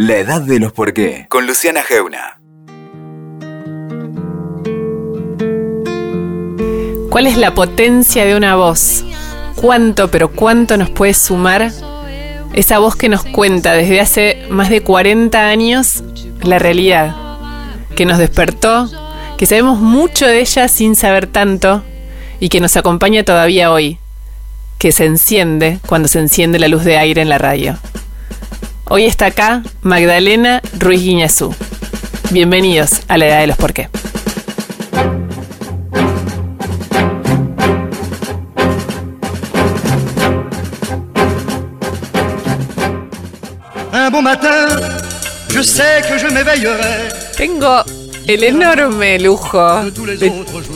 La edad de los por qué, con Luciana Geuna. ¿Cuál es la potencia de una voz? ¿Cuánto, pero cuánto nos puede sumar esa voz que nos cuenta desde hace más de 40 años la realidad? Que nos despertó, que sabemos mucho de ella sin saber tanto y que nos acompaña todavía hoy, que se enciende cuando se enciende la luz de aire en la radio. Hoy está acá Magdalena Ruiz Guiñazú. Bienvenidos a la edad de los por qué. Un bon matin, je sais que je m'éveillerai. Tengo el enorme lujo de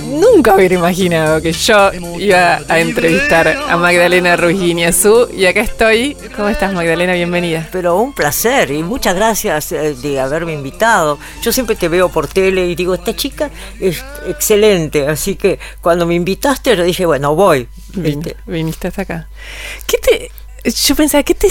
nunca hubiera imaginado que yo iba a entrevistar a Magdalena Ruiz Guiñazú y acá estoy. ¿Cómo estás Magdalena? Bienvenida. Pero un placer y muchas gracias eh, de haberme invitado. Yo siempre te veo por tele y digo, esta chica es excelente, así que cuando me invitaste yo dije, bueno, voy. Vin- viniste hasta acá. ¿Qué te, yo pensaba, ¿qué te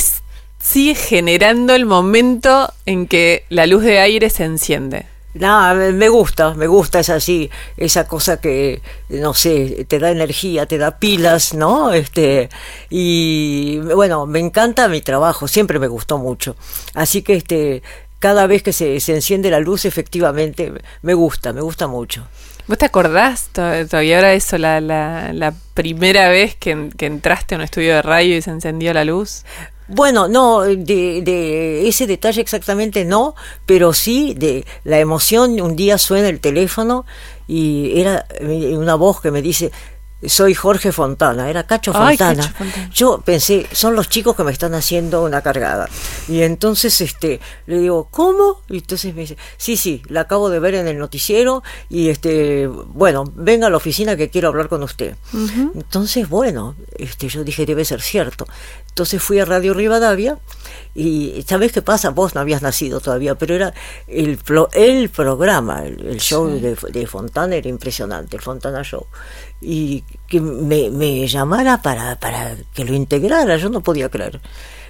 sigue generando el momento en que la luz de aire se enciende? Nada, me- gusta, me gusta, es así, esa cosa que, no sé, te da energía, te da pilas, ¿no? Este, y bueno, me encanta mi trabajo, siempre me gustó mucho. Así que este, cada vez que se, se enciende la luz, efectivamente, me gusta, me gusta mucho. ¿Vos te acordás to- todavía ahora eso, la, la, la primera vez que, que entraste a un estudio de radio y se encendió la luz? Bueno, no, de, de ese detalle exactamente no, pero sí de la emoción. Un día suena el teléfono y era eh, una voz que me dice, soy Jorge Fontana, era Cacho Ay, Fontana. Cacho Fontana. Yo pensé, son los chicos que me están haciendo una cargada. Y entonces este le digo, ¿cómo? Y entonces me dice, sí, sí, la acabo de ver en el noticiero y este, bueno, venga a la oficina que quiero hablar con usted. Entonces, bueno, este, yo dije, debe ser cierto. Entonces fui a Radio Rivadavia y ¿sabes qué pasa? Vos no habías nacido todavía, pero era el, pro- el programa, el, el show de, de Fontana era impresionante, el Fontana Show. Y que me, me llamara para, para que lo integrara, yo no podía creer.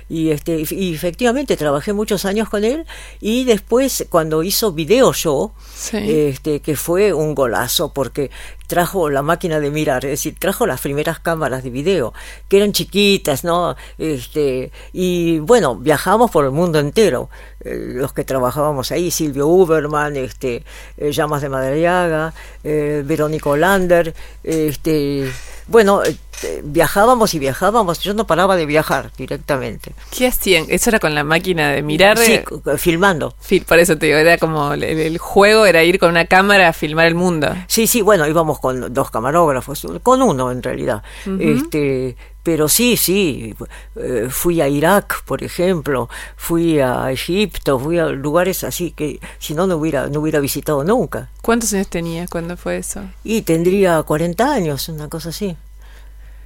Y, este, y efectivamente trabajé muchos años con él y después cuando hizo Video Show, Sí. este, que fue un golazo porque trajo la máquina de mirar, es decir, trajo las primeras cámaras de video, que eran chiquitas, ¿no? Este, y bueno, viajamos por el mundo entero, eh, los que trabajábamos ahí, Silvio Uberman, este, eh, Llamas de Madariaga, eh, Verónica Hollander, este, bueno, eh, viajábamos y viajábamos, yo no paraba de viajar directamente. ¿Qué hacían? Eso era con la máquina de mirar. Sí, filmando. fil- por eso te digo, era como el, el juego era ir con una cámara a filmar el mundo. Sí, sí, bueno, íbamos con dos camarógrafos, con uno en realidad. Este, pero sí, sí, eh, fui a Irak, por ejemplo, fui a Egipto, fui a lugares así que si no no hubiera no hubiera visitado nunca. ¿Cuántos años tenías cuando fue eso? Y tendría 40 años, una cosa así.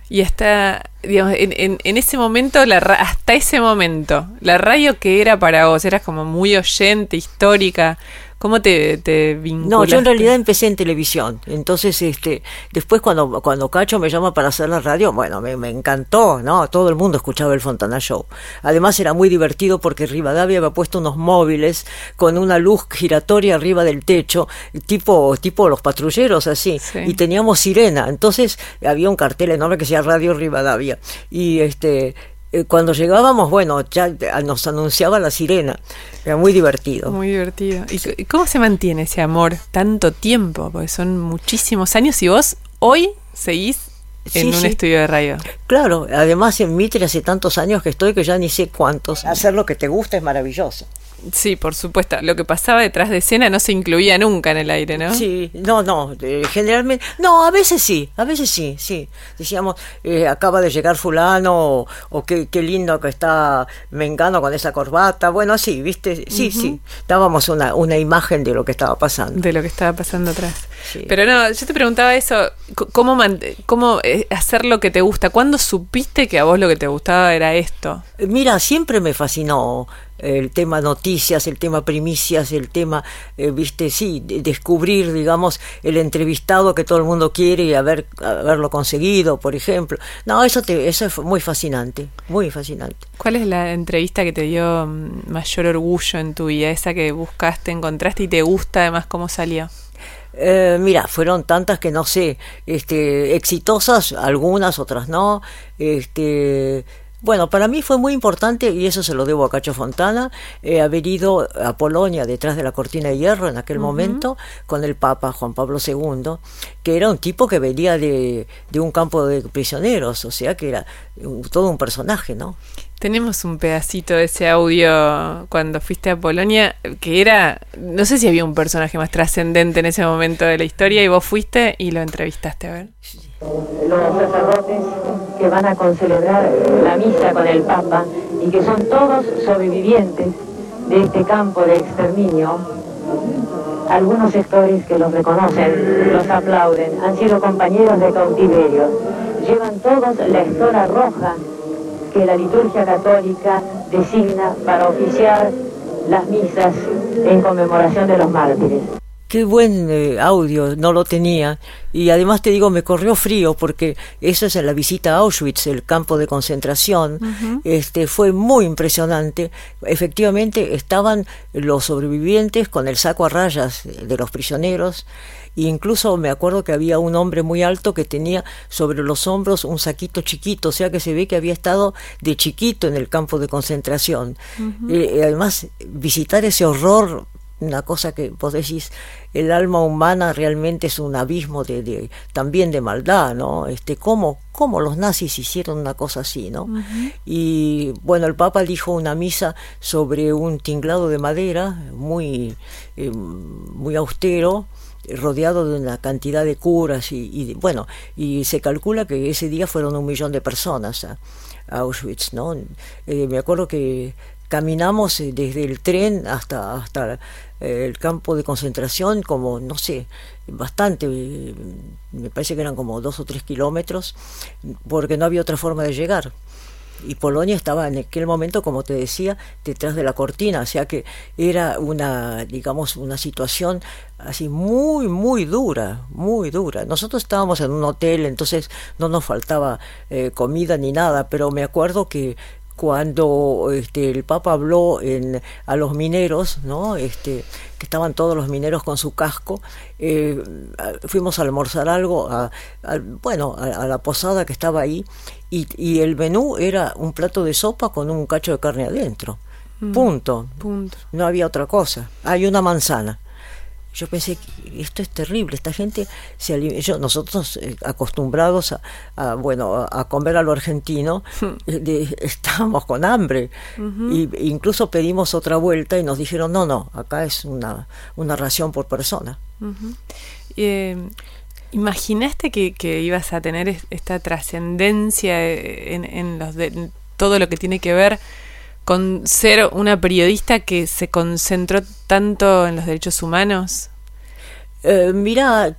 Y hasta, digamos, en, en, en ese momento, la, ra- hasta ese momento, la radio que era para vos, eras como muy oyente, histórica. ¿Cómo te, te? No, yo en realidad empecé en televisión. Entonces, este, después cuando, cuando Cacho me llama para hacer la radio, bueno, me, me encantó, ¿no? Todo el mundo escuchaba el Fontana Show. Además era muy divertido porque Rivadavia había puesto unos móviles con una luz giratoria arriba del techo, tipo, tipo los patrulleros así. Sí. Y teníamos sirena. Entonces había un cartel enorme que decía Radio Rivadavia. Y este, eh, cuando llegábamos, bueno, ya nos anunciaba la sirena. Era muy divertido. Muy divertido. ¿Y cómo se mantiene ese amor tanto tiempo? Porque son muchísimos años y vos hoy seguís en Sí, un sí. estudio de radio. Claro, además en Mitre hace tantos años que estoy que ya ni sé cuántos. Hacer lo que te gusta es maravilloso. Sí, por supuesto. Lo que pasaba detrás de escena no se incluía nunca en el aire, ¿no? Sí, no, no, eh, generalmente, no, a veces sí, a veces sí, sí. Decíamos, eh, acaba de llegar fulano, o, o qué, qué lindo que está Mengano con esa corbata. Bueno, sí, viste, sí, sí. Dábamos una, una imagen de lo que estaba pasando. de lo que estaba pasando atrás. Sí. Pero no, yo te preguntaba eso, ¿cómo, cómo eh, hacer lo que te gusta? ¿Cuándo supiste que a vos lo que te gustaba era esto? Mira, siempre me fascinó el tema noticias, el tema primicias, el tema, eh, viste, sí, descubrir, digamos, el entrevistado que todo el mundo quiere y haber, haberlo conseguido, por ejemplo. No, eso, te, eso es muy fascinante, muy fascinante. ¿Cuál es la entrevista que te dio mm, mayor orgullo en tu vida? Esa que buscaste, encontraste y te gusta además cómo salió. Eh, mira, fueron tantas que no sé, este, exitosas, algunas, otras no. Este, bueno, para mí fue muy importante, y eso se lo debo a Cacho Fontana, eh, haber ido a Polonia detrás de la cortina de hierro en aquel momento con el Papa Juan Pablo II, que era un tipo que venía de, de un campo de prisioneros, o sea que era todo un personaje, ¿no? Tenemos un pedacito de ese audio cuando fuiste a Polonia, que era, no sé si había un personaje más trascendente en ese momento de la historia y vos fuiste y lo entrevistaste, a ver. Los sacerdotes que van a concelebrar la misa con el Papa y que son todos sobrevivientes de este campo de exterminio. Algunos sectores que los reconocen, los aplauden, han sido compañeros de cautiverio, llevan todos la estora roja que la liturgia católica designa para oficiar las misas en conmemoración de los mártires. Qué buen eh, audio, no lo tenía. Y además te digo, me corrió frío porque eso es en la visita a Auschwitz, el campo de concentración. este, fue muy impresionante. Efectivamente, estaban los sobrevivientes con el saco a rayas de los prisioneros incluso me acuerdo que había un hombre muy alto que tenía sobre los hombros un saquito chiquito, o sea que se ve que había estado de chiquito en el campo de concentración. y además, visitar ese horror una cosa que vos decís, el alma humana realmente es un abismo de, también de maldad, ¿no? Este, ¿cómo, ¿Cómo los nazis hicieron una cosa así, ¿no? Y bueno, el Papa dijo una misa sobre un tinglado de madera muy, eh, muy austero, rodeado de una cantidad de curas y, bueno, y se calcula que ese día fueron un millón de personas a, Auschwitz, ¿no? Eh, me acuerdo que caminamos eh, desde el tren hasta, hasta eh, el campo de concentración como, no sé, bastante, me parece que eran como dos o tres kilómetros, porque no había otra forma de llegar y Polonia estaba en aquel momento, como te decía, detrás de la cortina, o sea que era una, digamos, una situación así muy, muy dura, muy dura. Nosotros estábamos en un hotel, entonces no nos faltaba eh, comida ni nada, pero me acuerdo que cuando este, el Papa habló en, a los mineros, ¿no? este, que estaban todos los mineros con su casco, eh, fuimos a almorzar algo, a, bueno, a, la posada que estaba ahí, y, y, el menú era un plato de sopa con un cacho de carne adentro. Mm, punto. Punto. No había otra cosa. Hay una manzana yo pensé esto es terrible esta gente se yo nosotros eh, acostumbrados a, bueno a, comer a lo argentino eh, estábamos con hambre. Y, incluso pedimos otra vuelta y nos dijeron no no acá es una una ración por persona eh, imaginaste que, que, ibas a tener esta trascendencia en, en los de, todo lo que tiene que ver con ser una periodista que se concentró tanto en los derechos humanos? Eh, mira,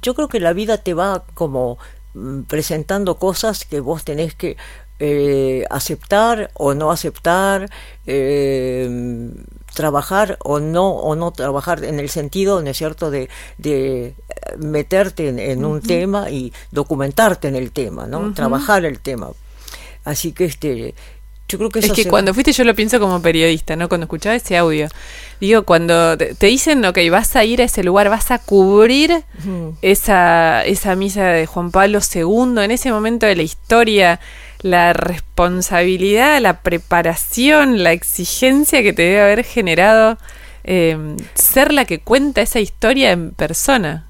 yo creo que la vida te va como mm, presentando cosas que vos tenés que eh, aceptar o no aceptar, eh, trabajar o no o no trabajar en el sentido, ¿no es cierto?, de, de meterte en, un tema y documentarte en el tema, ¿no? Trabajar el tema. Así que este yo creo que es que cuando fuiste yo lo pienso como periodista, ¿no? Cuando escuchaba ese audio. Digo, cuando te, dicen, ok, vas a ir a ese lugar, vas a cubrir esa, esa misa de Juan Pablo II, en ese momento de la historia, la responsabilidad, la preparación, la exigencia que te debe haber generado em, ser la que cuenta esa historia en persona.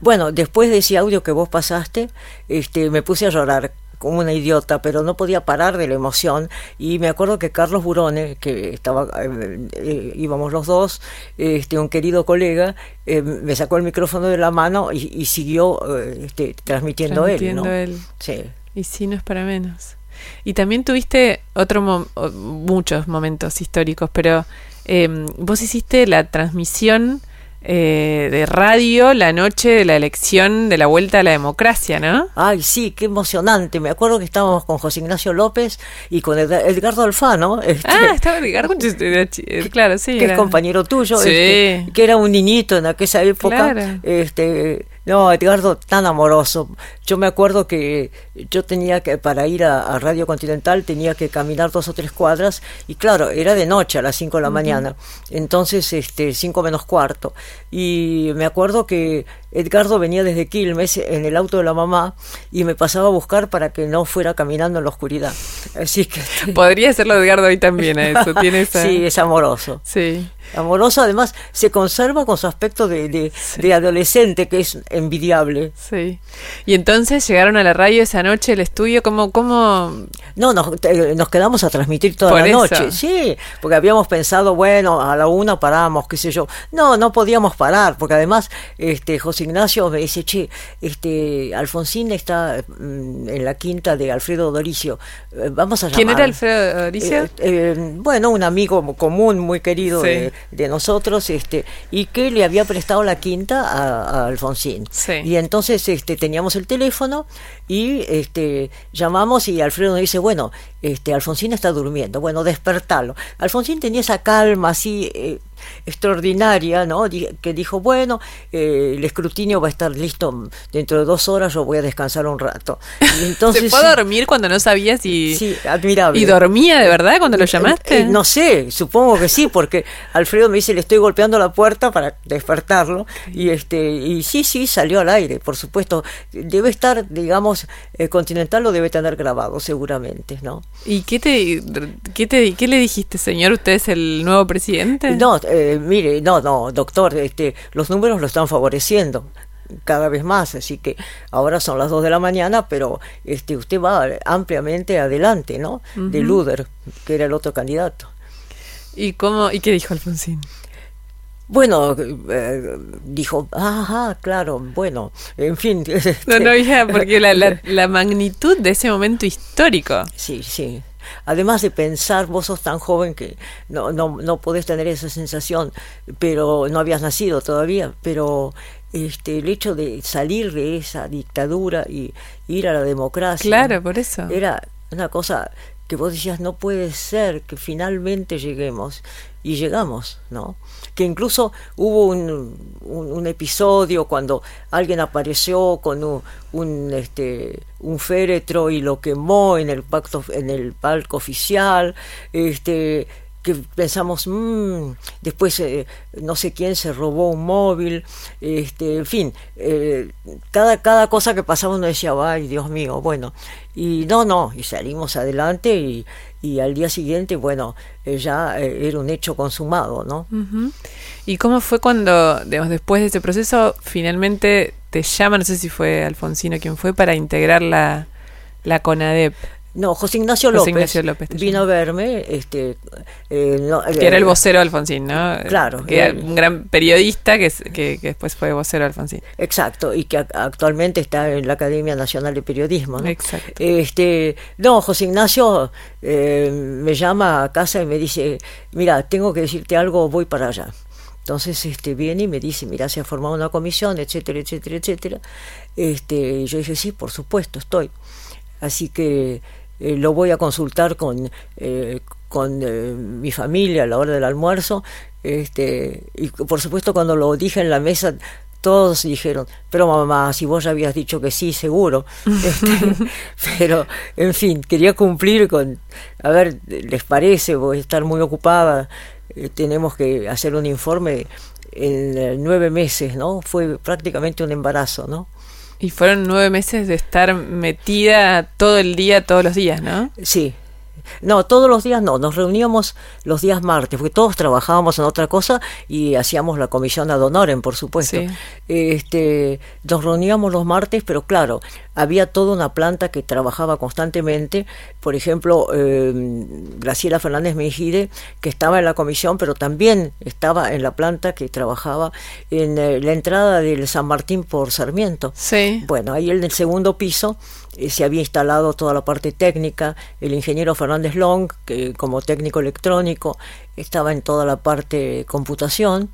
Bueno, después de ese audio que vos pasaste, este, me puse a llorar como una idiota, pero no podía parar de la emoción. Y me acuerdo que Carlos Burone, que estaba, eh, eh, íbamos los dos, este, un querido colega, eh, me sacó el micrófono de la mano y, siguió este, transmitiendo, transmitiendo él. él. Sí. Y sí, no es para menos. Y también tuviste otro muchos momentos históricos, pero vos hiciste la transmisión eh, de radio la noche de la elección de la vuelta a la democracia, ¿no? Ay, sí, qué emocionante. Me acuerdo que estábamos con José Ignacio López y con Ed- Edgardo Alfano. este, Ah, estaba Edgardo, eh, claro, sí. que era- es compañero tuyo, Sí. este, que era un niñito en aquella época. Claro. Este, no, Edgardo tan amoroso. Yo me acuerdo que yo tenía que, para ir a, a Radio Continental, tenía que caminar dos o tres cuadras, y claro, era de noche a las 5 de la mañana, entonces, este, 5 menos cuarto. Y me acuerdo que Edgardo venía desde Quilmes en el auto de la mamá y me pasaba a buscar para que no fuera caminando en la oscuridad. Así que. Podría hacerlo Edgardo hoy también, a eso. Tiene esa... Sí, es amoroso. Sí. Amoroso, además, se conserva con su aspecto de, de, de adolescente, que es envidiable. Sí. Y entonces llegaron a la radio esa noche, el estudio, ¿cómo, cómo? No, nos, te- nos quedamos a transmitir toda Por la eso. noche, sí, porque habíamos pensado, bueno, a la una paramos, qué sé yo. No, no podíamos parar, porque además este José Ignacio me dice, che, este Alfonsín está mm, en la quinta de Alfredo Doricio, eh, vamos a llamar. ¿Quién era Alfredo Doricio? Eh, eh, bueno, un amigo común, muy querido Sí. de, de nosotros, este, y que le había prestado la quinta a, a Alfonsín. Sí. Y entonces este, teníamos el teléfono y este, llamamos y Alfredo nos dice, bueno, este, Alfonsín está durmiendo, bueno, despertarlo. Alfonsín tenía esa calma así eh, extraordinaria, ¿no? Que dijo, bueno, eh, el escrutinio va a estar listo dentro de dos horas, yo voy a descansar un rato. Y entonces, ¿Se fue a dormir cuando no sabías si... Sí, admirable. ¿Y dormía de verdad cuando lo llamaste? Eh, no sé, supongo que sí, porque Alfredo me dice, le estoy golpeando la puerta para despertarlo. Y este y sí, sí, salió al aire, por supuesto. Debe estar, digamos, eh, Continental lo debe tener grabado, seguramente, ¿no? ¿Y qué te, qué te qué le dijiste, señor? ¿Usted es el nuevo presidente? No, eh, mire, no, no, doctor, este, los números lo están favoreciendo cada vez más, así que ahora son las 2 de la mañana, pero este usted va ampliamente adelante, ¿no? De Luder, que era el otro candidato. ¿Y cómo y qué dijo Alfonsín? Bueno, eh, dijo, ajá, claro, bueno, en fin. No, no, hija, porque la, la, la magnitud de ese momento histórico. Sí, sí. Además de pensar, vos sos tan joven que no, no, no podés tener esa sensación, pero no habías nacido todavía, pero este, el hecho de salir de esa dictadura y ir a la democracia. Claro, por eso. Era una cosa que vos decías, no puede ser que finalmente lleguemos. Y llegamos, ¿no? Que incluso hubo un, un, episodio cuando alguien apareció con un, un, este, un féretro y lo quemó en el, pacto, en el palco oficial. Este, que pensamos, mmm, después eh, no sé quién se robó un móvil, este, en fin, eh, cada, cada cosa que pasaba uno decía, ay Dios mío, bueno, y no, no, y salimos adelante y, y al día siguiente, bueno, eh, ya era un hecho consumado, ¿no? ¿Y cómo fue cuando, digamos, después de ese proceso, finalmente te llama, no sé si fue Alfonsino quien fue, para integrar la, la CONADEP? No, José Ignacio José López, Ignacio López te vino a verme, este, eh, no, Que era el vocero de Alfonsín, ¿no? Claro, Que era él. un gran periodista que, que, que después fue vocero de Alfonsín. Exacto, y que ac- actualmente está en la Academia Nacional de Periodismo. ¿no? Exacto. Este, no, José Ignacio eh, me llama a casa y me dice, mira, tengo que decirte algo, voy para allá. Entonces este, viene y me dice, mira, se ha formado una comisión, etcétera, etcétera, etcétera. Este, y yo dije, sí, por supuesto, estoy. Así que eh, lo voy a consultar con, eh, con eh, mi familia a la hora del almuerzo. Este, y por supuesto cuando lo dije en la mesa, todos dijeron, pero mamá, si vos ya habías dicho que sí, seguro. Este, pero, en fin, quería cumplir con, a ver, ¿les parece? Voy a estar muy ocupada. eh, tenemos que hacer un informe en nueve meses, ¿no? Fue prácticamente un embarazo, ¿no? Y fueron nueve meses de estar metida todo el día, todos los días, ¿no? Sí. No, todos los días no, nos reuníamos los días martes, porque todos trabajábamos en otra cosa y hacíamos la comisión ad honorem, por supuesto. Sí. Este, nos reuníamos los martes, pero claro, había toda una planta que trabajaba constantemente. Por ejemplo, eh, Graciela Fernández Mejide, que estaba en la comisión, pero también estaba en la planta que trabajaba en eh, la entrada del San Martín por Sarmiento. Sí. Bueno, ahí en el segundo piso eh, se había instalado toda la parte técnica, el ingeniero Fernández Long, que como técnico electrónico estaba en toda la parte computación.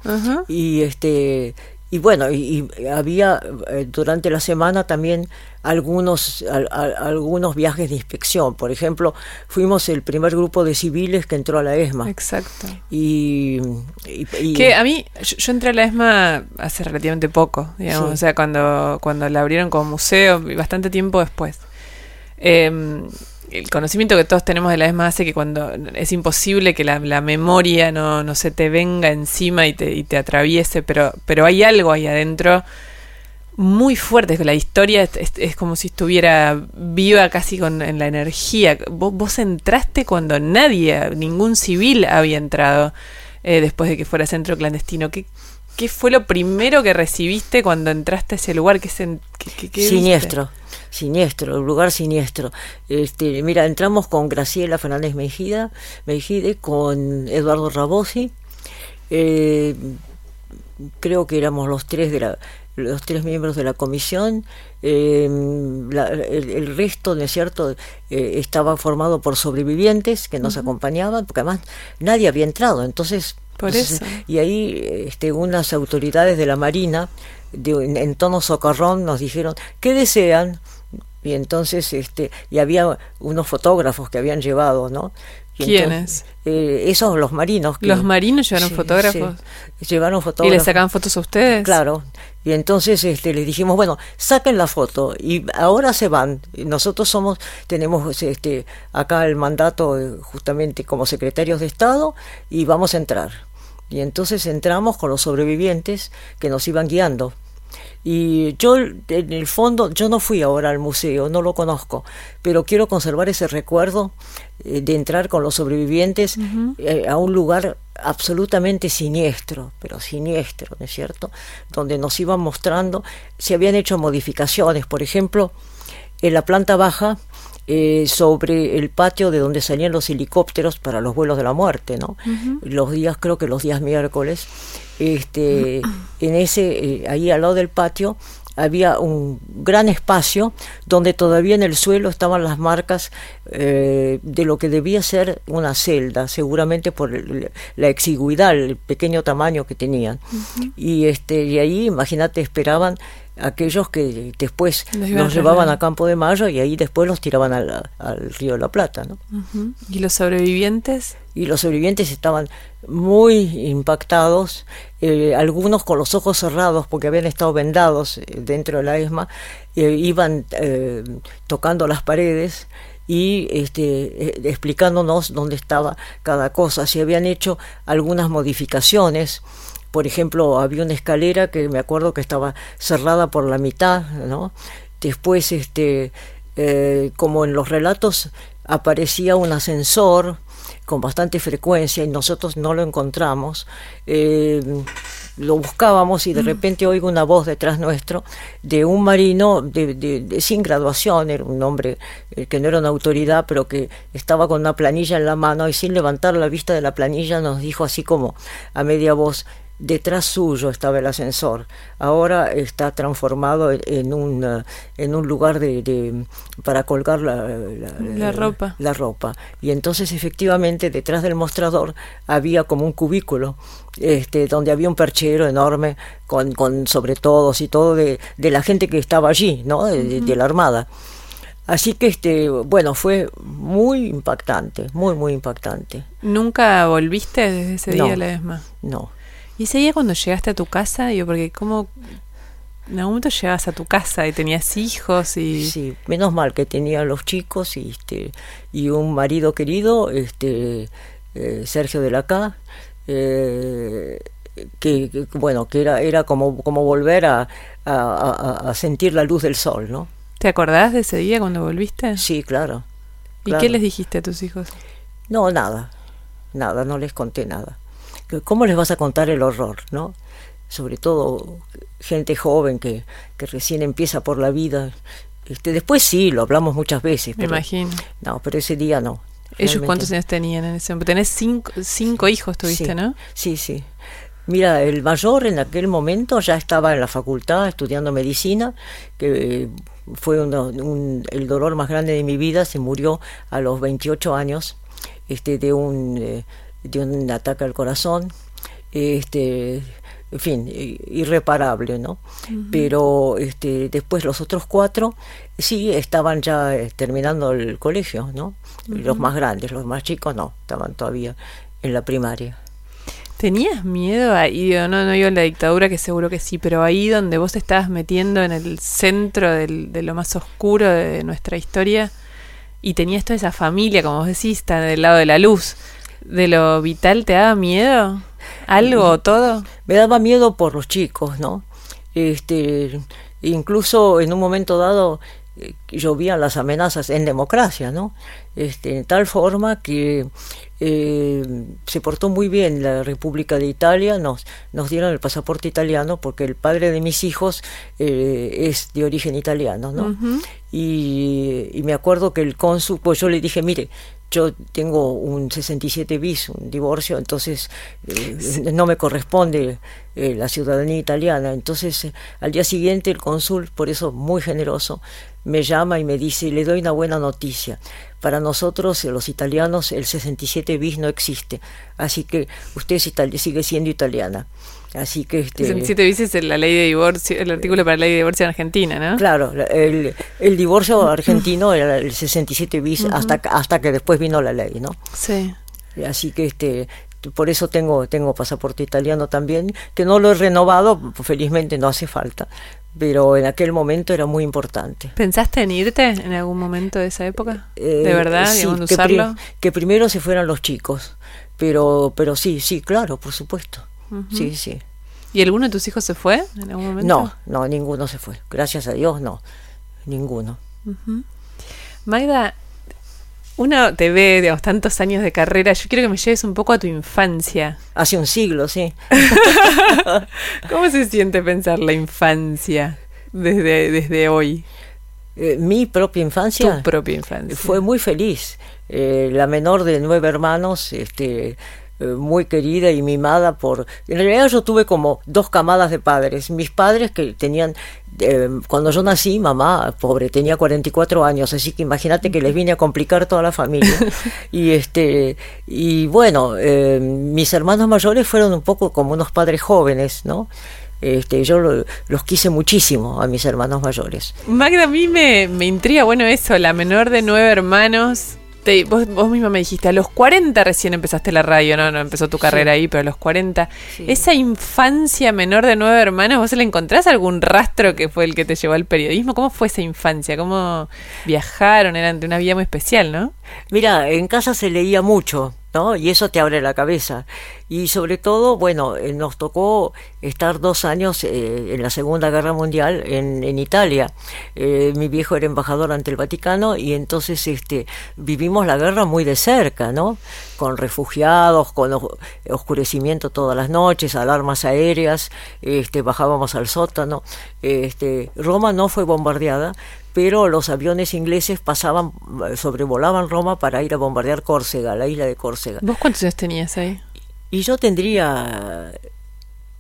Y este y bueno y, y había eh, durante la semana también algunos al- al- algunos viajes de inspección por ejemplo fuimos el primer grupo de civiles que entró a la ESMA Exacto. y, y- y- Que a mí, yo, yo entré a la ESMA hace relativamente poco, digamos, Sí. o sea, cuando, cuando la abrieron como museo, y bastante tiempo después. Eh, el conocimiento que todos tenemos de la ESMA hace que cuando es imposible que la, memoria no, no se te venga encima y te, y te atraviese, pero, pero hay algo ahí adentro muy fuerte, que la historia es como si estuviera viva casi con en la energía. Vos, vos entraste cuando nadie, ningún civil había entrado eh, después de que fuera centro clandestino. ¿Qué, ¿Qué fue lo primero que recibiste cuando entraste a ese lugar? ¿Qué, sen- qué- qué- viste? siniestro siniestro lugar siniestro. Este mira entramos con Graciela Fernández Mejida Mejide con Eduardo Rabosi eh, creo que éramos los tres de la los tres miembros de la comisión. Eh, la- el, el resto no es cierto Eh, estaba formado por sobrevivientes que nos acompañaban porque además nadie había entrado. Entonces Por entonces, eso. y ahí este, unas autoridades de la Marina, de, en, en tono socarrón, nos dijeron, ¿qué desean? Y entonces, este, y había unos fotógrafos que habían llevado, ¿no? Y ¿Quiénes? eh, esos, los marinos. que- ¿Los marinos llevaron Sí, fotógrafos? sí, llevaron ¿Y fotógrafos. le sacaban fotos a ustedes? Claro. Y entonces este, les dijimos, bueno, saquen la foto y ahora se van. Y Nosotros somos, tenemos este, acá el mandato justamente como secretarios de Estado y vamos a entrar. Y entonces entramos con los sobrevivientes que nos iban guiando. Y yo, en el fondo, yo no fui ahora al museo, no lo conozco, pero quiero conservar ese recuerdo eh, de entrar con los sobrevivientes eh, a un lugar absolutamente siniestro, pero siniestro, ¿no es cierto? Donde nos iban mostrando, se habían hecho modificaciones, por ejemplo, en la planta baja, eh, sobre el patio de donde salían los helicópteros para los vuelos de la muerte, ¿no? Los días, creo que los días miércoles, este, en ese, eh, ahí al lado del patio, había un gran espacio donde todavía en el suelo estaban las marcas eh, de lo que debía ser una celda, seguramente por el- la exigüidad, el pequeño tamaño que tenían. Y este y ahí, imagínate, esperaban aquellos que después Los llevaban a Campo de Mayo y ahí después los tiraban al, al Río de la Plata, ¿no? ¿Y los sobrevivientes? y los sobrevivientes estaban muy impactados, eh, algunos con los ojos cerrados porque habían estado vendados eh, dentro de la ESMA, eh, iban tocando las paredes y este, explicándonos dónde estaba cada cosa, si habían hecho algunas modificaciones. Por ejemplo, había una escalera que me acuerdo que estaba cerrada por la mitad, ¿no? Después, este, eh, como en los relatos, aparecía un ascensor con bastante frecuencia y nosotros no lo encontramos. Eh, lo buscábamos y de repente oigo una voz detrás nuestro de un marino de, de- de- sin graduación, era un hombre eh, que no era una autoridad, pero que estaba con una planilla en la mano y sin levantar la vista de la planilla nos dijo así como a media voz, detrás suyo estaba el ascensor. Ahora está transformado en, un, eh, en un lugar de, de- para colgar la, la- La ropa. la ropa. Y entonces efectivamente detrás del mostrador había como un cubículo este, donde había un perchero enorme con, con sobre todos y todo de, de la gente que estaba allí, ¿no? de, la Armada. Así que, este, bueno, fue muy impactante, muy, muy impactante. ¿Nunca volviste desde ese No. día a la ESMA? No. ¿Y ese día cuando llegaste a tu casa? Digo, porque como en algún momento llegabas a tu casa y tenías hijos y... Sí, menos mal que tenía los chicos y, este, y un marido querido, este, eh, Sergio de la Cá, eh, que, que, bueno, que era, era como, como volver a, a, a- a sentir la luz del sol, ¿no? ¿Te acordás de ese día cuando volviste? Sí, claro. ¿Y claro. qué les dijiste a tus hijos? No, nada, nada, no les conté nada. ¿Cómo les vas a contar el horror, no? Sobre todo gente joven que, que recién empieza por la vida. Este, después sí, lo hablamos muchas veces. Me imagino. No, pero ese día no. ¿Ellos Realmente cuántos años tenían en ese momento? Tenés cinco, cinco hijos, tuviste, sí, ¿no? Sí, sí. Mira, el mayor en aquel momento ya estaba en la facultad estudiando medicina, que fue uno- un- el dolor más grande de mi vida, se murió a los 28 años este, de, un, eh, de un ataque al corazón, este, en fin, irreparable, ¿no? Pero este, después los otros cuatro sí estaban ya eh, terminando el colegio, ¿no? Los más grandes, los más chicos no, estaban todavía en la primaria. ¿Tenías miedo ahí? No, no digo en la dictadura, que seguro que sí, pero ahí donde vos te estabas metiendo en el centro del- de lo más oscuro de nuestra historia y tenías toda esa familia, como vos decís, está del lado de la luz, de lo vital, ¿te daba miedo? ¿Algo o todo? Me daba miedo por los chicos, ¿no? Este, incluso en un momento dado eh, llovían las amenazas en democracia, ¿no? Este, en tal forma que eh, se portó muy bien la República de Italia, nos, nos dieron el pasaporte italiano porque el padre de mis hijos eh, es de origen italiano, ¿no? y, y me acuerdo que el cónsul, pues yo le dije, mire, yo tengo un 67 bis, un divorcio, entonces eh, no me corresponde eh, la ciudadanía italiana. Entonces, eh, al día siguiente el cónsul, por eso muy generoso, me llama y me dice, le doy una buena noticia. Para nosotros, los italianos, el 67 bis no existe. Así que usted es sigue siendo italiana. Así que... Este, 67 veces la ley de divorcio, el artículo para la ley de divorcio en Argentina, ¿no? Claro, la- el, el divorcio argentino era el 67 bis hasta, hasta que después vino la ley, ¿no? Sí. Así que este por eso tengo tengo pasaporte italiano también, que no lo he renovado, felizmente no hace falta, pero en aquel momento era muy importante. ¿Pensaste en irte en algún momento de esa época? Eh, ¿De verdad? sí, que, pri- usarlo? que primero se fueran los chicos, pero pero sí, sí, claro, por supuesto. Sí, sí. ¿Y alguno de tus hijos se fue en algún momento? No, no, ninguno se fue. Gracias a Dios, no. Ninguno. Magda, uno te ve, digamos, tantos años de carrera. Yo quiero que me lleves un poco a tu infancia. Hace un siglo, sí. ¿Cómo se siente pensar la infancia desde, desde hoy? Eh, mi propia infancia. Tu propia infancia. Fue muy feliz. Eh, la menor de nueve hermanos, este, muy querida y mimada por... En realidad yo tuve como dos camadas de padres. Mis padres que tenían... eh, cuando yo nací, mamá, pobre, tenía 44 años, así que imagínate que les vine a complicar toda la familia. y este y bueno, eh, mis hermanos mayores fueron un poco como unos padres jóvenes, ¿no? Este, yo lo- los quise muchísimo a mis hermanos mayores. Magda, a mí me, me intriga, bueno, eso, la menor de nueve hermanos. Te- vos, vos misma me dijiste, a los 40 recién empezaste la radio, no, no empezó tu carrera ahí, pero a los 40. Sí. Esa infancia menor de nueve hermanos, ¿vos le encontrás algún rastro que fue el que te llevó al periodismo? ¿Cómo fue esa infancia? ¿Cómo viajaron? Eran de una vida muy especial, ¿no? Mira, en casa se leía mucho, ¿no? Y eso te abre la cabeza. Y sobre todo, bueno, eh, nos tocó estar dos años eh, en la Segunda Guerra Mundial en, en Italia. Eh, mi viejo era embajador ante el Vaticano y entonces este, vivimos la guerra muy de cerca, ¿no? Con refugiados, con os- oscurecimiento todas las noches, alarmas aéreas, este, bajábamos al sótano. Este, Roma no fue bombardeada, pero los aviones ingleses pasaban, eh, sobrevolaban Roma para ir a bombardear Córcega, la isla de Córcega. ¿Vos cuántos años tenías ahí? Y yo tendría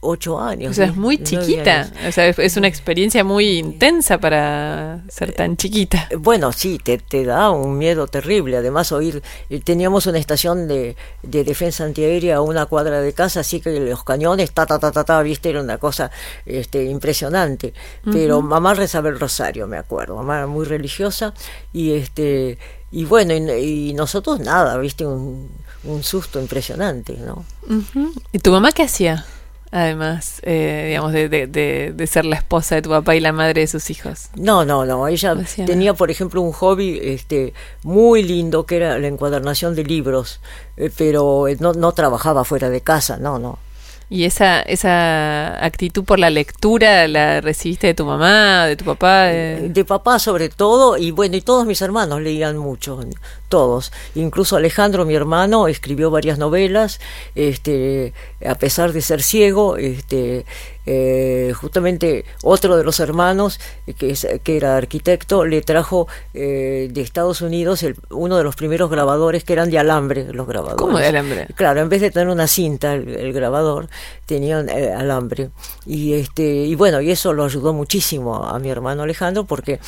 ocho años. O sea, es muy chiquita. O sea, es- una experiencia muy intensa para ser tan chiquita. Bueno, sí, te, te da un miedo terrible. Además, oír, eh, teníamos una estación de, de defensa antiaérea a una cuadra de casa, así que los cañones, ta, ta, ta, ta, ta, viste, era una cosa este, impresionante. Pero mamá rezaba el rosario, me acuerdo. Mamá era muy religiosa y este y bueno, y, y nosotros nada, viste, un, un susto impresionante, ¿no? Ujú. ¿Y tu mamá qué hacía? Además, eh, digamos, de, de- de- de ser la esposa de tu papá y la madre de sus hijos. No, no, no. Ella No tenía, por ejemplo, un hobby este, muy lindo que era la encuadernación de libros, eh, pero eh, no, no trabajaba fuera de casa, no, no. ¿Y esa, esa actitud por la lectura la recibiste de tu mamá, de tu papá? de- papá sobre todo, y bueno, y todos mis hermanos leían mucho, todos. Incluso Alejandro, mi hermano, escribió varias novelas, este, a pesar de ser ciego, este, eh, justamente otro de los hermanos, eh, que, es, que era arquitecto, le trajo eh, de Estados Unidos el, uno de los primeros grabadores que eran de alambre, los grabadores. ¿Cómo de alambre? Claro, en vez de tener una cinta, el, el grabador, tenían eh, alambre. Y, este, y bueno, y eso lo ayudó muchísimo a mi hermano Alejandro porque...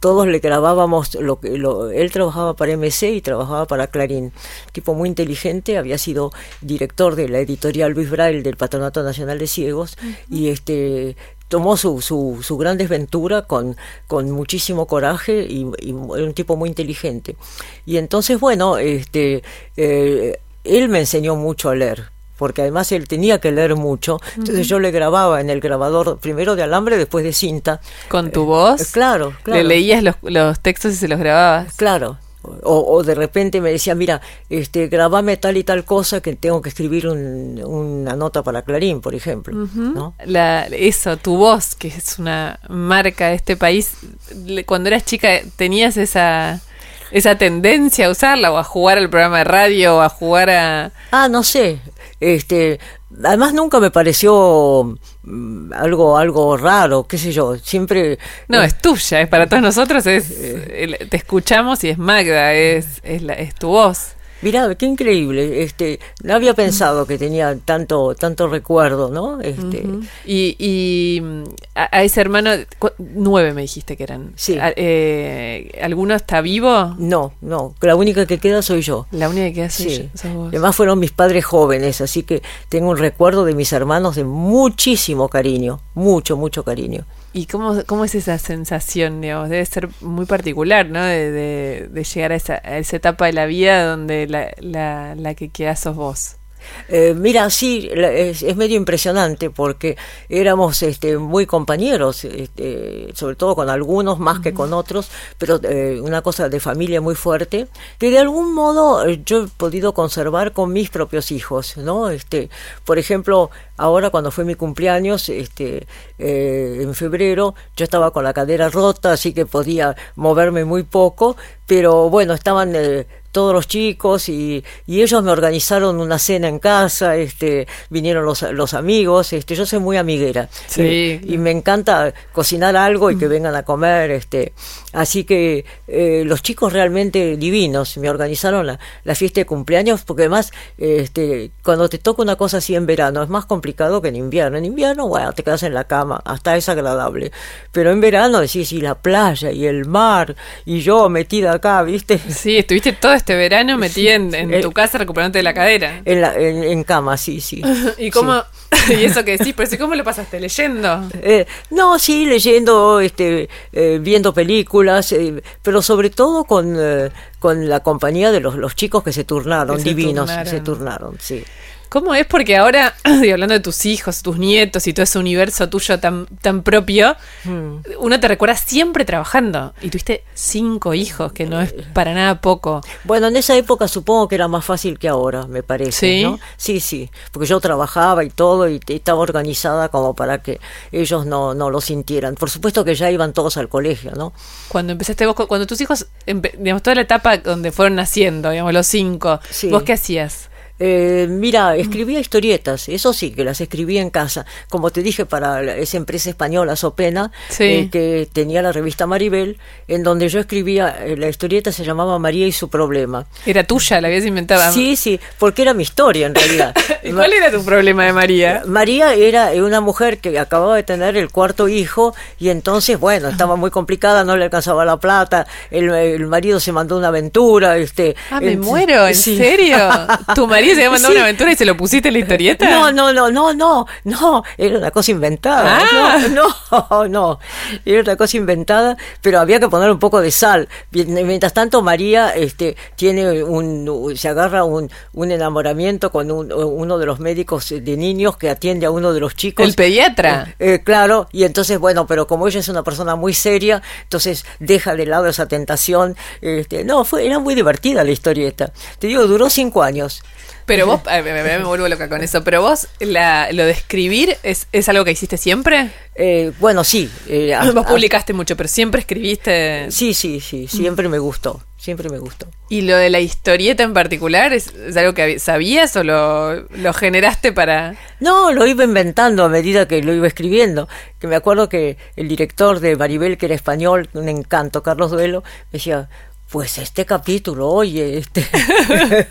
Todos le grabábamos lo que lo, él trabajaba para MC y trabajaba para Clarín. Tipo muy inteligente había sido director de la editorial Luis Braille del Patronato Nacional de Ciegos uh -huh. y este tomó su, su, su, gran desventura con, con muchísimo coraje y, y, era un tipo muy inteligente. Y entonces bueno este eh, él me enseñó mucho a leer porque además él tenía que leer mucho, entonces uh -huh. yo le grababa en el grabador primero de alambre, después de cinta. ¿Con tu voz? Eh, claro, claro. ¿Le leías los, los textos y se los grababas? Claro, o, o, de repente me decía, mira, este, grabame tal y tal cosa que tengo que escribir un, una nota para Clarín, por ejemplo. Uh -huh. ¿no? La, eso, tu voz, que es una marca de este país, cuando eras chica tenías esa esa tendencia a usarla o a jugar al programa de radio o a jugar a... Ah, no sé. Este, además nunca me pareció mm, algo algo raro, qué sé yo, siempre... No, eh, es tuya, es para todos nosotros, es eh, te escuchamos y es Magda, es, es, la, es tu voz. Mirá, qué increíble. Este, no había pensado que tenía tanto tanto recuerdo, ¿no? Este, uh -huh. Y, y a, a, ese hermano, nueve me dijiste que eran. Sí. Eh, ¿Alguno está vivo? No, no. La única que queda soy yo. La única que queda soy sí. yo. Además fueron mis padres jóvenes, así que tengo un recuerdo de mis hermanos de muchísimo cariño, mucho, mucho cariño. ¿Y cómo, cómo es esa sensación, digamos? Debe ser muy particular, ¿no? De, llegar a esa, esa, etapa de la vida donde la, la, la que queda sos vos. Eh, mira, sí, es, es, medio impresionante porque éramos este, muy compañeros, este, sobre todo con algunos más que con otros, pero eh, una cosa de familia muy fuerte, que de algún modo eh, yo he podido conservar con mis propios hijos, ¿no? Este, por ejemplo, ahora cuando fue mi cumpleaños, este, eh, en febrero, yo estaba con la cadera rota, así que podía moverme muy poco, pero bueno, estaban eh, todos los chicos y, y, ellos me organizaron una cena en casa, este, vinieron los, los amigos, este, yo soy muy amiguera. Sí. y, y, me encanta cocinar algo y que vengan a comer, este, así que eh, los chicos realmente divinos me organizaron la, la, fiesta de cumpleaños porque además este, cuando te toca una cosa así en verano es más complicado que en invierno, en invierno bueno te quedas en la cama, hasta es agradable, pero en verano decís y la playa y el mar y yo metida acá, viste, sí, estuviste todo este verano metida en, en el, tu casa recuperándote de la cadera. En, la, en, en cama, sí, sí. ¿Y cómo? Sí. y eso que decís, pero ¿cómo lo pasaste? ¿Leyendo? Eh, no, sí, leyendo, este, eh, viendo películas, eh, pero sobre todo con, eh, con la compañía de los, los chicos que se turnaron, que se divinos, turnaron. se turnaron, sí. ¿Cómo es? Porque ahora, hablando de tus hijos, tus nietos y todo ese universo tuyo tan, tan propio, hmm. uno te recuerda siempre trabajando. Y tuviste cinco hijos, que no es para nada poco. Bueno, en esa época supongo que era más fácil que ahora, me parece. Sí, ¿no? sí, sí. Porque yo trabajaba y todo y estaba organizada como para que ellos no, no lo sintieran. Por supuesto que ya iban todos al colegio, ¿no? Cuando empezaste vos, cuando tus hijos, digamos, toda la etapa donde fueron naciendo, digamos, los cinco, sí. ¿vos qué hacías? Eh, mira, escribía historietas, eso sí, que las escribía en casa, como te dije, para esa empresa española, Sopena, sí. eh, que tenía la revista Maribel, en donde yo escribía, eh, la historieta se llamaba María y su problema. ¿Era tuya? ¿La habías inventado? Sí, sí, porque era mi historia en realidad. ¿Y cuál era tu problema de María? María era una mujer que acababa de tener el cuarto hijo y entonces, bueno, estaba muy complicada, no le alcanzaba la plata, el, el marido se mandó una aventura. Este, ah, me muero, ¿en sí. serio? ¿Tu marido se había mandado sí. una aventura y se lo pusiste en la historieta? No, no, no, no, no, no, era una cosa inventada. Ah. No, no, no, era una cosa inventada, pero había que poner un poco de sal. Mientras tanto, María este, tiene un, se agarra un, un enamoramiento con un, uno de los médicos de niños que atiende a uno de los chicos. El pediatra. Eh, eh, claro, y entonces, bueno, pero como ella es una persona muy seria, entonces deja de lado esa tentación. Este, no, fue, era muy divertida la historieta. Te digo, duró cinco años. Pero vos, me, me- me vuelvo loca con eso, pero vos, la- lo de escribir, ¿es, ¿es algo que hiciste siempre? Eh, bueno, sí. eh, a- Vos a- publicaste mucho, pero siempre escribiste. Sí, sí, sí, siempre me gustó, siempre me gustó. ¿Y lo de la historieta en particular es, es algo que sabías o lo, lo generaste para...? No, lo iba inventando a medida que lo iba escribiendo. Que me acuerdo que el director de Maribel, que era español, un encanto, Carlos Duelo, me decía, pues este capítulo, oye, este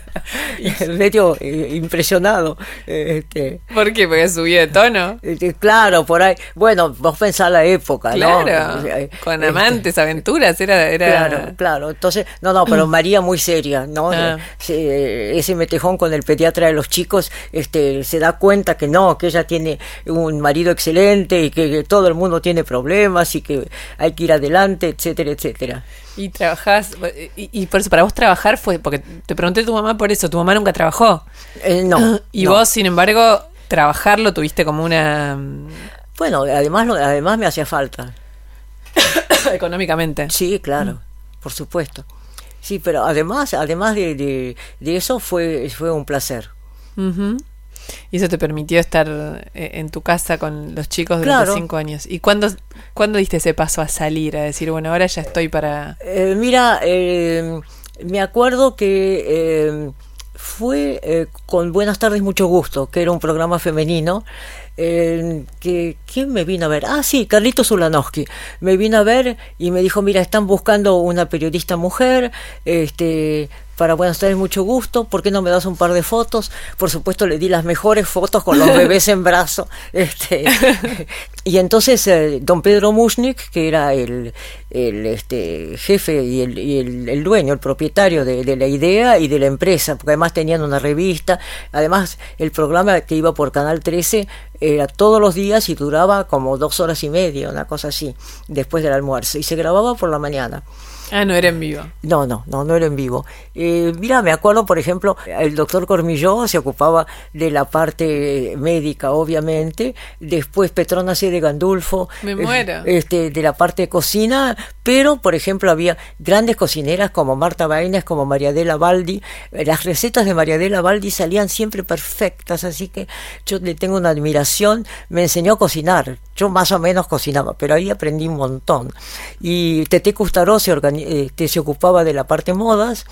medio eh, impresionado. eh, Este, ¿Por qué? Porque subí de tono. este, claro, por ahí. Bueno, vos pensás la época, ¿no? Claro, Eh, con este, amantes, aventuras, era... era... Claro, claro. Entonces, no, no, pero María muy seria, ¿no? Ah. Se- ese metejón con el pediatra de los chicos, este, se da cuenta que no, que ella tiene un marido excelente y que, todo el mundo tiene problemas y que hay que ir adelante, etcétera, etcétera. Y trabajás, y, y por eso para vos trabajar fue, porque te pregunté a tu mamá por eso, tu mamá nunca trabajó. Eh, no. Y no. vos, sin embargo, trabajar lo tuviste como una... Bueno, además, además me hacía falta. económicamente. Sí, claro, por supuesto. Sí, pero además, además de, de, de eso fue, fue un placer. Y eso te permitió estar eh, en tu casa con los chicos durante Claro. cinco años. ¿Y cuándo, cuándo diste ese paso a salir, a decir, bueno, ahora ya estoy para... Eh, mira, eh, me acuerdo que eh, fue con Buenas tardes, mucho gusto, que era un programa femenino. eh, que quién me vino a ver ah sí Carlito Zulanowski me vino a ver y me dijo mira están buscando una periodista mujer este para buenas tardes mucho gusto ¿por qué no me das un par de fotos? por supuesto le di las mejores fotos con los bebés en brazo este y entonces eh, don Pedro Mushnik que era el, el este jefe y, el, y el, el dueño el propietario de, de la idea y de la empresa porque además tenían una revista además el programa que iba por Canal 13 era todos los días y duraba como dos horas y media una cosa así después del almuerzo y se grababa por la mañana Ah, no era en vivo. no, no, no, no era en vivo. Eh, mira, me acuerdo, por ejemplo, el doctor Cormilló se ocupaba de la parte médica, obviamente. Después Petrona C. de Gandulfo. Me eh, muero. Este, de la parte de cocina. Pero, por ejemplo, había grandes cocineras como Marta Baines, como Mariadela Baldi. Las recetas de Mariadela Baldi salían siempre perfectas, así que yo le tengo una admiración. Me enseñó a cocinar. Yo más o menos cocinaba, pero ahí aprendí un montón. Y Tete Custaró se, organi- este, se ocupaba de la parte modas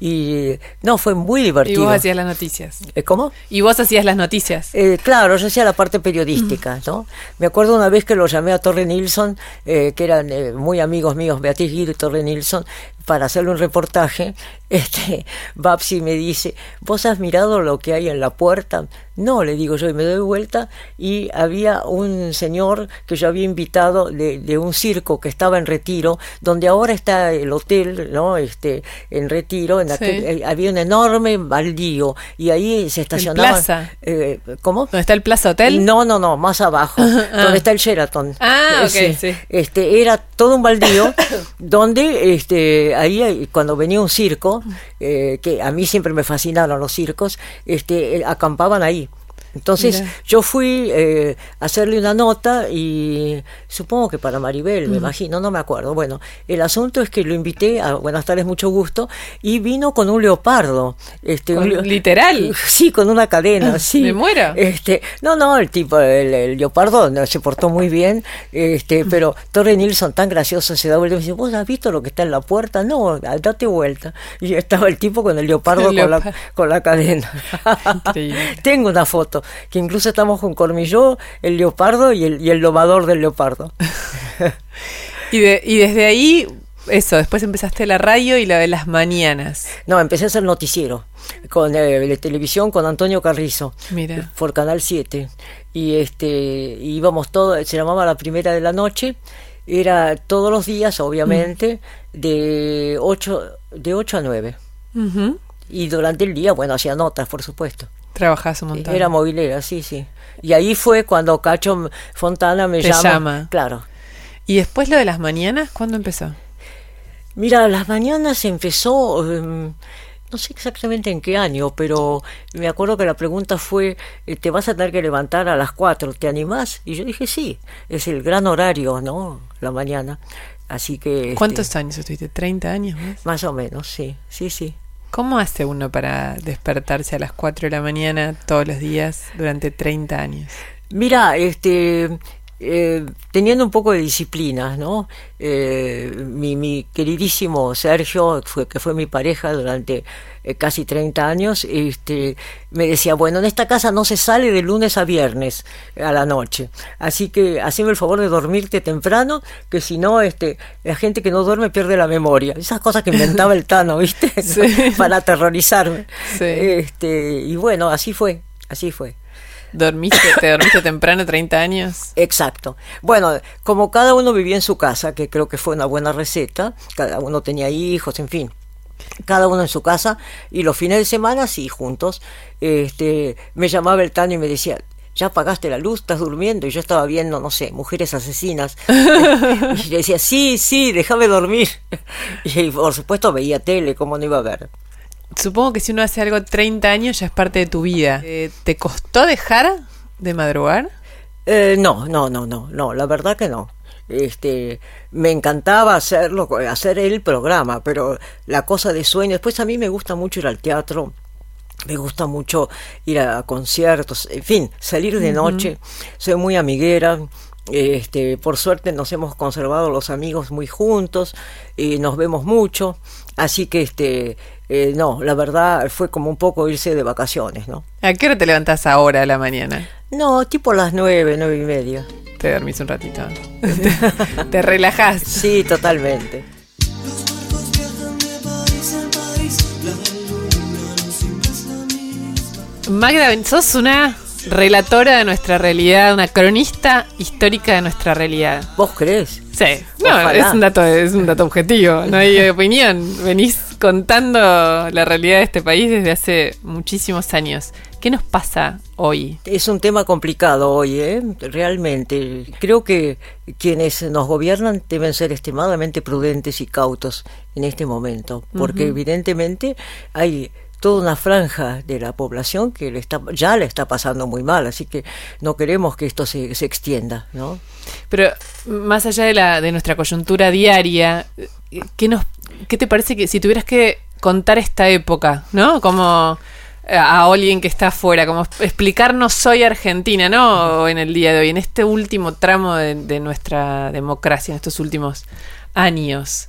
y no, fue muy Y divertido. vos hacías las noticias. Eh, ¿Cómo? Y vos hacías las noticias. Eh, claro, yo hacía la parte periodística, ¿no? Me acuerdo una vez que lo llamé a Torre Nilsson, eh, que eran eh, muy amigos míos, Beatriz Guido y Torre Nilsson, para hacerle un reportaje. Este, Babsi me dice, ¿vos has mirado lo que hay en la puerta? No, le digo yo, y me doy vuelta, y había un señor que yo había invitado de, de un circo que estaba en retiro, donde ahora está el hotel, ¿no? Este, en retiro, en aquel- Sí. eh, había un enorme baldío, y ahí se estacionaban. plaza? Eh, ¿Cómo? ¿Dónde está el Plaza Hotel? No, no, no, más abajo, donde está el Sheraton. Ah, Ese, sí. Este, era todo un baldío donde este, ahí cuando venía un circo, eh, que a mí siempre me fascinaron los circos, este, eh, acampaban ahí. Entonces Mira. yo fui eh, a hacerle una nota y supongo que para Maribel, me imagino, no me acuerdo. Bueno, el asunto es que lo invité a Buenas tardes, mucho gusto, y vino con un leopardo. Este, un literal. Sí, con una cadena, sí. Me muero. Este, no, no, el tipo, el, el leopardo no, se portó muy bien, este, pero Torre Nilsson tan gracioso se da vuelta y me dice, ¿vos has visto lo que está en la puerta? No, date vuelta. Y estaba el tipo con el leopardo El con, la, leopardo. con la cadena. Tengo una foto, que incluso estamos con Cormilló, el leopardo y el, y el domador del leopardo. Y, de, y desde ahí, eso, después empezaste la radio y la de las mañanas. No, empecé a hacer noticiero con eh, la televisión con Antonio Carrizo Mira. por Canal 7 y este íbamos todos, se llamaba la primera de la noche, era todos los días obviamente de 8 de 8 a 9 Ujú. y durante el día, bueno, hacía notas, por supuesto. Trabajás un montón. Era movilera, sí, sí. Y ahí fue cuando Cacho Fontana me Te llama. llama. Claro. ¿Y después lo de las mañanas? ¿Cuándo empezó? Mira, las mañanas empezó, em, no sé exactamente en qué año, pero me acuerdo que la pregunta fue, eh, te vas a tener que levantar a las 4, ¿te animás? Y yo dije, sí, es el gran horario, ¿no? La mañana. Así que... este, ¿Cuántos años estuviste? ¿30 años más? Más o menos, sí, sí, sí. ¿Cómo hace uno para despertarse a las 4 de la mañana todos los días durante 30 años? Mira, este, eh, teniendo un poco de disciplina, ¿no? Eh, mi, mi, queridísimo Sergio, fue, que fue mi pareja durante eh, casi 30 años, este, me decía, bueno, en esta casa no se sale de lunes a viernes a la noche, así que haceme el favor de dormirte temprano, que si no, este, la gente que no duerme pierde la memoria. Esas cosas que inventaba el Tano, ¿viste? Sí. Para aterrorizarme. Sí. Este, y bueno, así fue, así fue. ¿Dormiste, ¿Te dormiste temprano, 30 años? Exacto. Bueno, como cada uno vivía en su casa, que creo que fue una buena receta, cada uno tenía hijos, en fin, cada uno en su casa, y los fines de semana, sí, juntos, este, me llamaba el Tano y me decía, ya apagaste la luz, estás durmiendo, y yo estaba viendo, no sé, mujeres asesinas. y le decía, sí, sí, déjame dormir. Y por supuesto veía tele, ¿cómo no iba a ver? Supongo que si uno hace algo 30 años ya es parte de tu vida. Eh, ¿Te costó dejar de madrugar? Eh, no, no, no, no, no, la verdad que no. Este, me encantaba hacerlo, hacer el programa, pero la cosa de sueño, después a mí me gusta mucho ir al teatro, me gusta mucho ir a conciertos, en fin, salir de noche, soy muy amiguera, este, por suerte nos hemos conservado los amigos muy juntos y nos vemos mucho, así que este, eh, no, la verdad fue como un poco irse de vacaciones, ¿no? ¿A qué hora te levantás ahora a la mañana? No, tipo las nueve, nueve y media. Te dormís un ratito. te, te relajás. Sí, totalmente. Magda, sos una relatora de nuestra realidad, una cronista histórica de nuestra realidad. ¿Vos crees? Sí, no, es un dato, es un dato objetivo, no hay opinión. Venís contando la realidad de este país desde hace muchísimos años. ¿Qué nos pasa hoy? Es un tema complicado hoy, ¿eh? realmente. Creo que quienes nos gobiernan deben ser extremadamente prudentes y cautos en este momento, porque evidentemente hay toda una franja de la población que le está, ya le está pasando muy mal, así que no queremos que esto se, se extienda, ¿no? Pero más allá de, la, de nuestra coyuntura diaria, ¿qué, nos, ¿qué te parece que si tuvieras que contar esta época, ¿no? Como a alguien que está afuera, como explicarnos soy Argentina, ¿no? En el día de hoy, en este último tramo de nuestra democracia, en estos últimos años.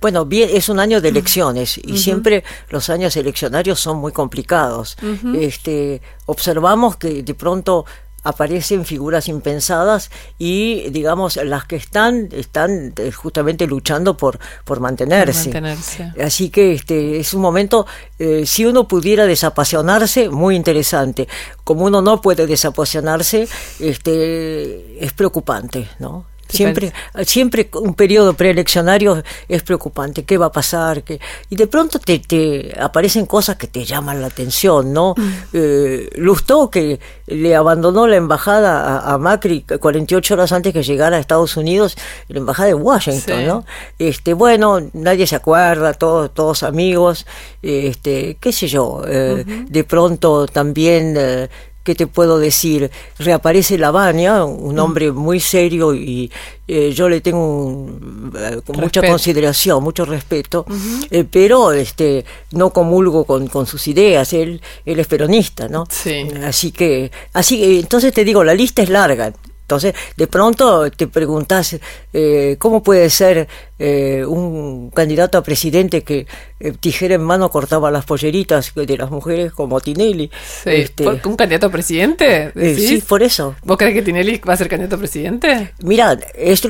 Bueno, bien, es un año de elecciones y uh -huh. siempre los años eleccionarios son muy complicados. Uh -huh. Este, observamos que de pronto aparecen figuras impensadas y digamos las que están están eh, justamente luchando por por mantenerse, por mantenerse. así que este es un momento eh, si uno pudiera desapasionarse muy interesante como uno no puede desapasionarse este es preocupante no Siempre, siempre un periodo preeleccionario es preocupante. ¿Qué va a pasar? ¿Qué? Y de pronto te, te, aparecen cosas que te llaman la atención, ¿no? Mm. Eh, Lustó, que le abandonó la embajada a, a, Macri 48 horas antes que llegara a Estados Unidos, la embajada de Washington, sí. ¿no? Este, bueno, nadie se acuerda, todos, todos amigos, este, qué sé yo. Eh, uh -huh. De pronto también. Eh, ¿qué te puedo decir? Reaparece Lavagna, un hombre muy serio y eh, yo le tengo un, eh, con mucha consideración, mucho respeto, uh -huh. eh, pero este no comulgo con, con, sus ideas, él, él es peronista, ¿no? Sí. Así que, así entonces te digo, la lista es larga. Entonces, de pronto te preguntas, eh, ¿cómo puede ser eh, un candidato a presidente que eh, tijera en mano cortaba las polleritas de las mujeres como Tinelli? Sí. Este, ¿Un candidato a presidente? Sí, por eso. ¿Vos crees que Tinelli va a ser candidato a presidente? Mira, esto,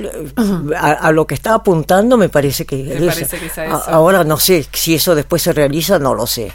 a, a, lo que está apuntando me parece que, me es, parece que es a eso. ahora no sé si eso después se realiza, no lo sé.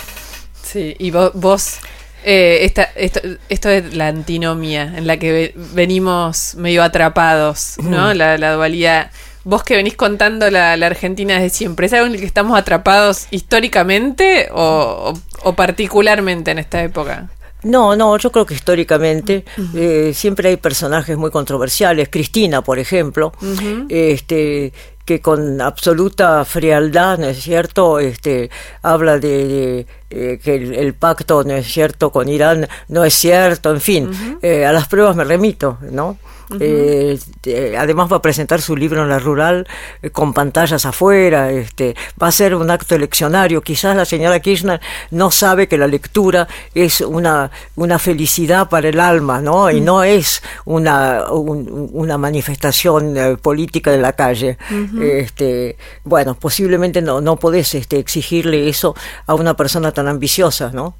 Sí, y vos, vos eh, esta, esto, esto es la antinomia en la que venimos medio atrapados, ¿no? Mm. La, la, dualidad. Vos que venís contando la, la, Argentina desde siempre, ¿es algo en el que estamos atrapados históricamente o, o, o particularmente en esta época? No, no, yo creo que históricamente uh -huh. eh, siempre hay personajes muy controversiales. Cristina, por ejemplo, uh -huh. este, que con absoluta frialdad, ¿no es cierto?, este, habla de, de eh, que el, el, pacto, ¿no es cierto?, con Irán no es cierto, en fin, uh -huh. eh, a las pruebas me remito, ¿no? Eh, eh, además va a presentar su libro en la rural eh, con pantallas afuera, este, va a ser un acto eleccionario. Quizás la señora Kirchner no sabe que la lectura es una, una felicidad para el alma, ¿no? Y no es una, un- una manifestación eh, política de la calle. este, bueno, posiblemente no, no podés este, exigirle eso a una persona tan ambiciosa, ¿no?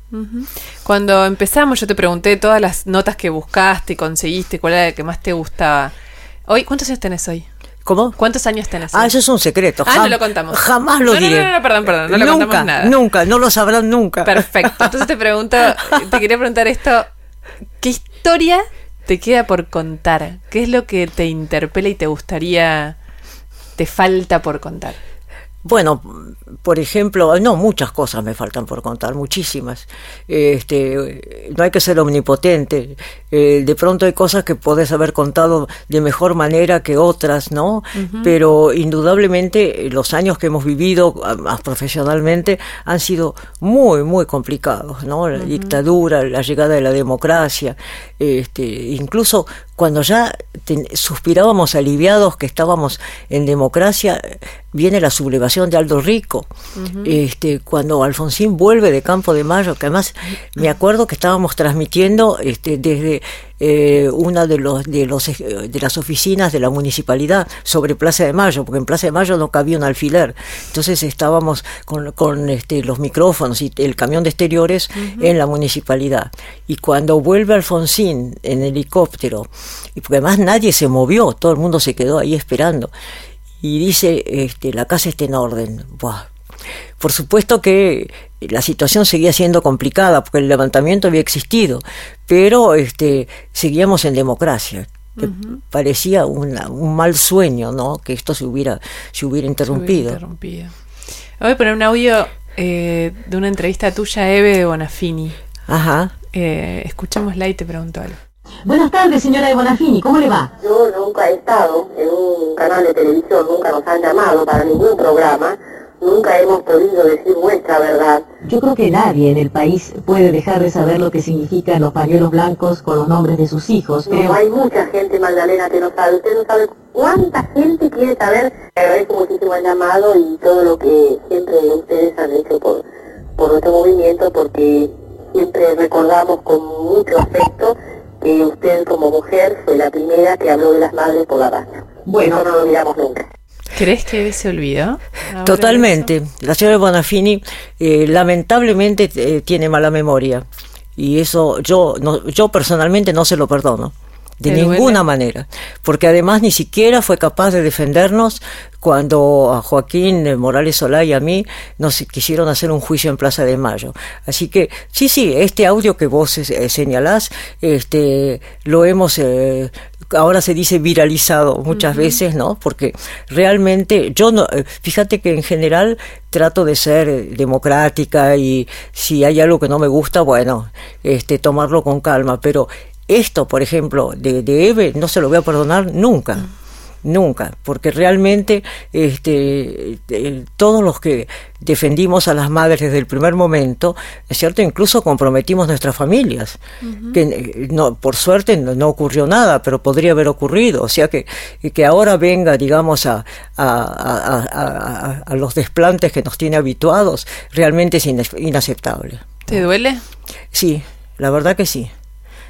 Cuando empezamos yo te pregunté todas las notas que buscaste y conseguiste, cuál era la que más te gustaba. Hoy, ¿cuántos años tenés hoy? ¿Cómo? ¿Cuántos años tenés? Ah, eso es un secreto. Ah, no lo contamos. Jamás lo No, no, no, no, perdón, perdón, no lo nunca, contamos nada. Nunca, no lo sabrán nunca. Perfecto. Entonces te pregunto, te quería preguntar esto, ¿qué historia te queda por contar? ¿Qué es lo que te interpela y te gustaría, te falta por contar? Bueno, por ejemplo, no, muchas cosas me faltan por contar, muchísimas. Este, no hay que ser omnipotente. Eh, de pronto hay cosas que podés haber contado de mejor manera que otras, ¿no? Pero indudablemente eh, los años que hemos vivido ah, más profesionalmente han sido muy, muy complicados, ¿no? La dictadura, la llegada de la democracia, este, incluso cuando ya ten- suspirábamos aliviados que estábamos en democracia, viene la sublevación de Aldo Rico. este, cuando Alfonsín vuelve de Campo de Mayo, que además me acuerdo que estábamos transmitiendo este, desde eh, una de los de los eh, de las oficinas de la municipalidad sobre Plaza de Mayo, porque en Plaza de Mayo no cabía un alfiler. Entonces estábamos con, con este, los micrófonos y el camión de exteriores en la municipalidad. Y cuando vuelve Alfonsín en helicóptero, y porque además nadie se movió, todo el mundo se quedó ahí esperando. Y dice, este, la casa está en orden. Buah. Por supuesto que la situación seguía siendo complicada porque el levantamiento había existido, pero este, seguíamos en democracia. Que parecía una- un mal sueño, ¿no? Que esto se hubiera, se hubiera interrumpido. Interrumpido. Voy a poner un audio eh, de una entrevista tuya a Eve de Bonafini. Ajá. Eh, escuchémosla y te pregunto algo. Buenas tardes, señora de Bonafini, ¿cómo le va? Yo nunca he estado en un canal de televisión, nunca nos han llamado para ningún programa, nunca hemos podido decir nuestra verdad. Yo creo que nadie en el país puede dejar de saber lo que significan los pañuelos blancos con los nombres de sus hijos, No, pero hay mucha gente, Magdalena, que no sabe. Usted no sabe cuánta gente quiere saber. Le agradezco muchísimo el llamado y todo lo que siempre ustedes han hecho por, por nuestro movimiento, porque siempre recordamos con mucho afecto que usted como mujer fue la primera que habló de las madres por la radio. Bueno. Eso no lo olvidamos nunca. ¿Crees que se olvidó? Totalmente. La señora Bonafini eh, lamentablemente eh, tiene mala memoria y eso yo no, yo personalmente no se lo perdono. De ¿Te duele? ninguna manera, porque además ni siquiera fue capaz de defendernos cuando a Joaquín eh, Morales Solá y a mí nos quisieron hacer un juicio en Plaza de Mayo. Así que sí, sí, este audio que vos eh, señalás, este, lo hemos eh, ahora se dice viralizado muchas veces, ¿no? Porque realmente yo no, eh, fíjate que en general trato de ser eh, democrática y si hay algo que no me gusta, bueno, este, tomarlo con calma, pero esto, por ejemplo, de, de Eve, no se lo voy a perdonar nunca. Nunca, porque realmente este, todos los que defendimos a las madres desde el primer momento, es cierto, incluso comprometimos nuestras familias, que eh, no, por suerte no, no ocurrió nada, pero podría haber ocurrido, o sea que, y que ahora venga, digamos, a, a, a- a- los desplantes que nos tiene habituados, realmente es inaceptable. ¿Te duele? Sí, la verdad que sí.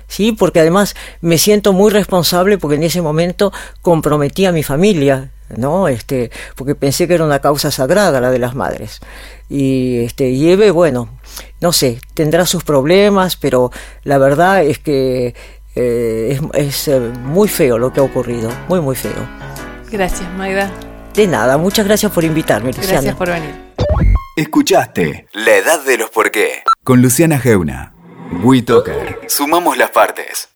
Sí, porque además me siento muy responsable porque en ese momento comprometí a mi familia, ¿no? Este, porque pensé que era una causa sagrada la de las madres. Y este, y Eve, bueno, no sé, tendrá sus problemas, pero la verdad es que eh, es, es, eh, muy feo lo que ha ocurrido, muy, muy feo. Gracias, Magda. De nada, muchas gracias por invitarme, Luciana. Gracias por venir. Escuchaste La Edad de los Por qué con Luciana Geuna. Sumamos las partes.